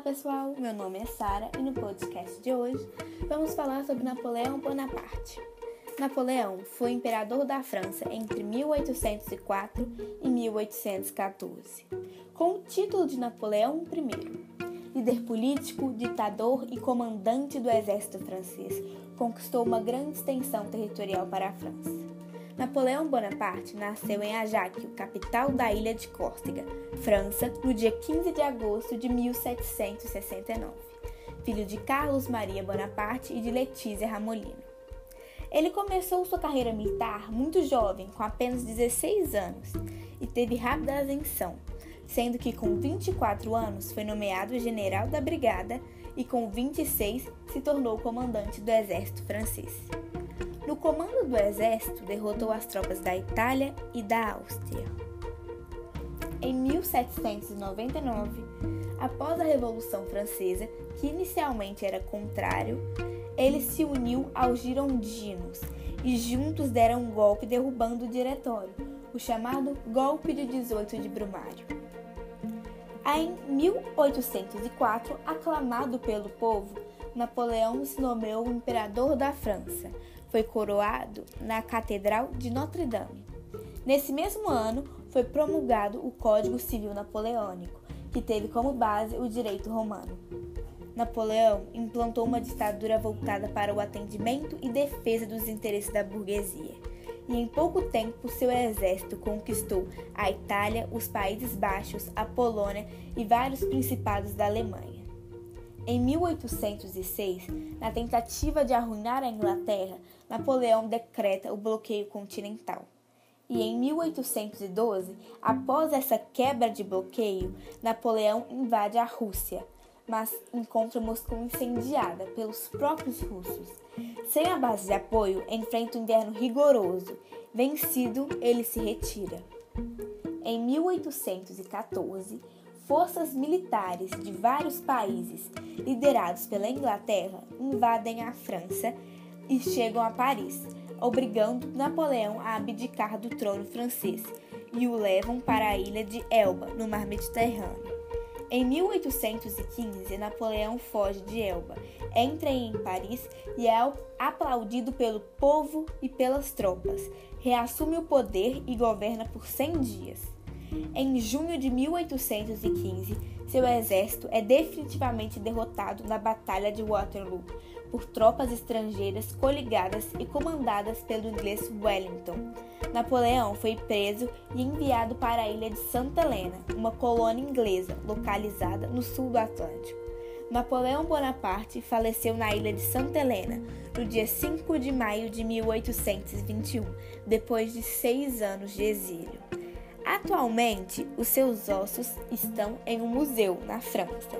pessoal, meu nome é Sara e no podcast de hoje vamos falar sobre Napoleão Bonaparte. Napoleão foi imperador da França entre 1804 e 1814, com o título de Napoleão I. Líder político, ditador e comandante do exército francês, conquistou uma grande extensão territorial para a França. Napoleão Bonaparte nasceu em Ajaccio, capital da ilha de Córcega, França, no dia 15 de agosto de 1769, filho de Carlos Maria Bonaparte e de Letícia Ramolino. Ele começou sua carreira militar muito jovem, com apenas 16 anos, e teve rápida ascensão, sendo que com 24 anos foi nomeado general da brigada e com 26 se tornou comandante do exército francês. No comando do exército, derrotou as tropas da Itália e da Áustria. Em 1799, após a Revolução Francesa, que inicialmente era contrário, ele se uniu aos girondinos e juntos deram um golpe derrubando o diretório, o chamado Golpe de 18 de Brumário. Em 1804, aclamado pelo povo, Napoleão se nomeou imperador da França foi coroado na Catedral de Notre-Dame. Nesse mesmo ano, foi promulgado o Código Civil Napoleônico, que teve como base o direito romano. Napoleão implantou uma ditadura voltada para o atendimento e defesa dos interesses da burguesia. E em pouco tempo, seu exército conquistou a Itália, os Países Baixos, a Polônia e vários principados da Alemanha. Em 1806, na tentativa de arruinar a Inglaterra, Napoleão decreta o bloqueio continental. E em 1812, após essa quebra de bloqueio, Napoleão invade a Rússia, mas encontra Moscou incendiada pelos próprios russos. Sem a base de apoio, enfrenta um inverno rigoroso. Vencido, ele se retira. Em 1814, forças militares de vários países, liderados pela Inglaterra, invadem a França e chegam a Paris, obrigando Napoleão a abdicar do trono francês e o levam para a ilha de Elba, no mar Mediterrâneo. Em 1815, Napoleão foge de Elba, entra em Paris e é aplaudido pelo povo e pelas tropas. Reassume o poder e governa por 100 dias. Em junho de 1815, seu exército é definitivamente derrotado na Batalha de Waterloo por tropas estrangeiras coligadas e comandadas pelo inglês Wellington. Napoleão foi preso e enviado para a ilha de Santa Helena, uma colônia inglesa localizada no sul do Atlântico. Napoleão Bonaparte faleceu na ilha de Santa Helena no dia 5 de maio de 1821, depois de seis anos de exílio. Atualmente, os seus ossos estão em um museu na França.